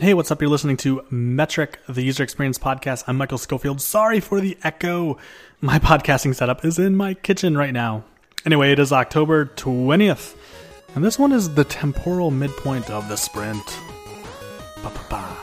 Hey, what's up? You're listening to Metric, the user experience podcast. I'm Michael Schofield. Sorry for the echo. My podcasting setup is in my kitchen right now. Anyway, it is October 20th, and this one is the temporal midpoint of the sprint. Ba-ba-ba.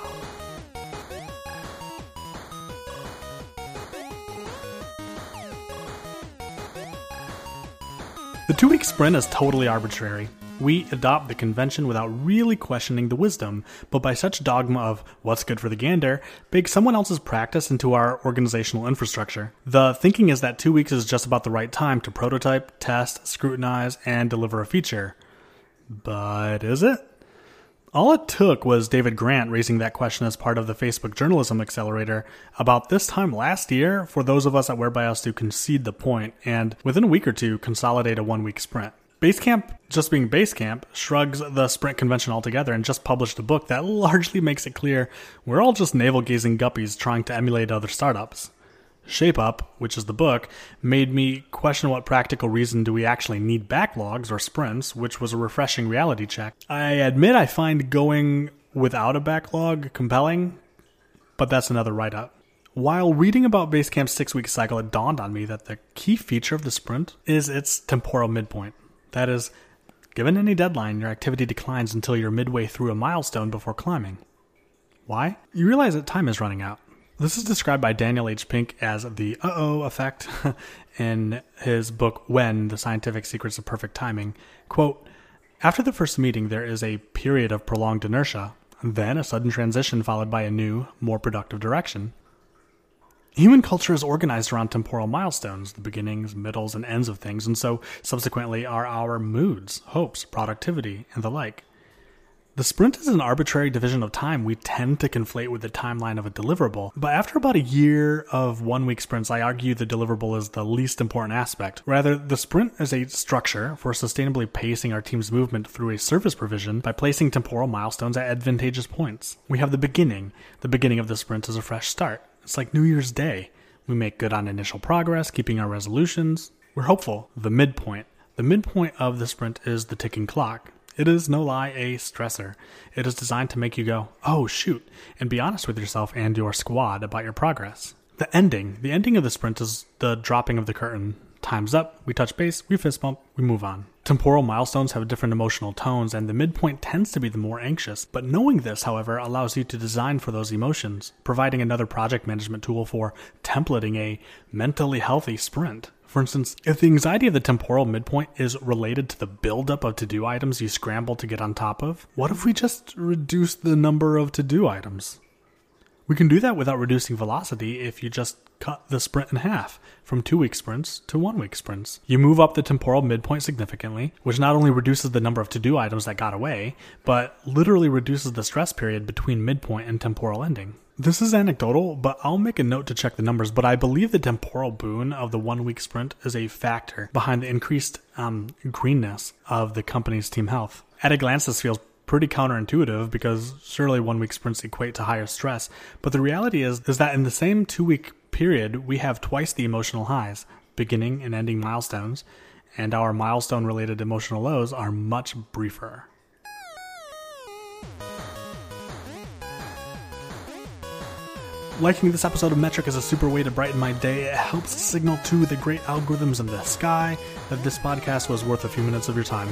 The two week sprint is totally arbitrary. We adopt the convention without really questioning the wisdom, but by such dogma of what's good for the gander, bake someone else's practice into our organizational infrastructure. The thinking is that two weeks is just about the right time to prototype, test, scrutinize, and deliver a feature. But is it? All it took was David Grant raising that question as part of the Facebook Journalism Accelerator about this time last year for those of us at WhereBy.Us to concede the point and, within a week or two, consolidate a one week sprint. Basecamp, just being Basecamp, shrugs the sprint convention altogether and just published a book that largely makes it clear we're all just navel gazing guppies trying to emulate other startups. Shape Up, which is the book, made me question what practical reason do we actually need backlogs or sprints, which was a refreshing reality check. I admit I find going without a backlog compelling, but that's another write up. While reading about Basecamp's six week cycle, it dawned on me that the key feature of the sprint is its temporal midpoint. That is, given any deadline, your activity declines until you're midway through a milestone before climbing. Why? You realize that time is running out. This is described by Daniel H. Pink as the uh oh effect in his book When The Scientific Secrets of Perfect Timing. Quote After the first meeting, there is a period of prolonged inertia, then a sudden transition followed by a new, more productive direction. Human culture is organized around temporal milestones, the beginnings, middles, and ends of things, and so subsequently are our moods, hopes, productivity, and the like. The sprint is an arbitrary division of time we tend to conflate with the timeline of a deliverable, but after about a year of one week sprints, I argue the deliverable is the least important aspect. Rather, the sprint is a structure for sustainably pacing our team's movement through a service provision by placing temporal milestones at advantageous points. We have the beginning. The beginning of the sprint is a fresh start. It's like New Year's Day. We make good on initial progress, keeping our resolutions. We're hopeful. The midpoint. The midpoint of the sprint is the ticking clock. It is no lie a stressor. It is designed to make you go, oh shoot, and be honest with yourself and your squad about your progress. The ending. The ending of the sprint is the dropping of the curtain. Time's up, we touch base, we fist bump, we move on. Temporal milestones have different emotional tones, and the midpoint tends to be the more anxious. But knowing this, however, allows you to design for those emotions, providing another project management tool for templating a mentally healthy sprint. For instance, if the anxiety of the temporal midpoint is related to the buildup of to do items you scramble to get on top of, what if we just reduce the number of to do items? We can do that without reducing velocity if you just cut the sprint in half from two week sprints to one week sprints. You move up the temporal midpoint significantly, which not only reduces the number of to do items that got away, but literally reduces the stress period between midpoint and temporal ending. This is anecdotal, but I'll make a note to check the numbers. But I believe the temporal boon of the one week sprint is a factor behind the increased um, greenness of the company's team health. At a glance, this feels pretty counterintuitive because surely one week sprints equate to higher stress. But the reality is is that in the same two week period, we have twice the emotional highs, beginning and ending milestones, and our milestone related emotional lows are much briefer. Liking this episode of Metric is a super way to brighten my day. It helps signal to the great algorithms in the sky that this podcast was worth a few minutes of your time.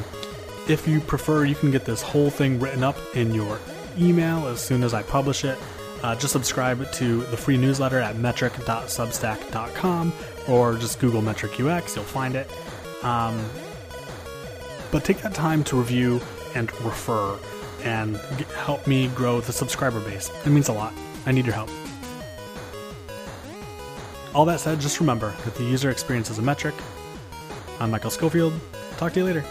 If you prefer, you can get this whole thing written up in your email as soon as I publish it. Uh, just subscribe to the free newsletter at metric.substack.com or just Google Metric UX, you'll find it. Um, but take that time to review and refer and get, help me grow the subscriber base. It means a lot. I need your help. All that said, just remember that the user experience is a metric. I'm Michael Schofield. Talk to you later.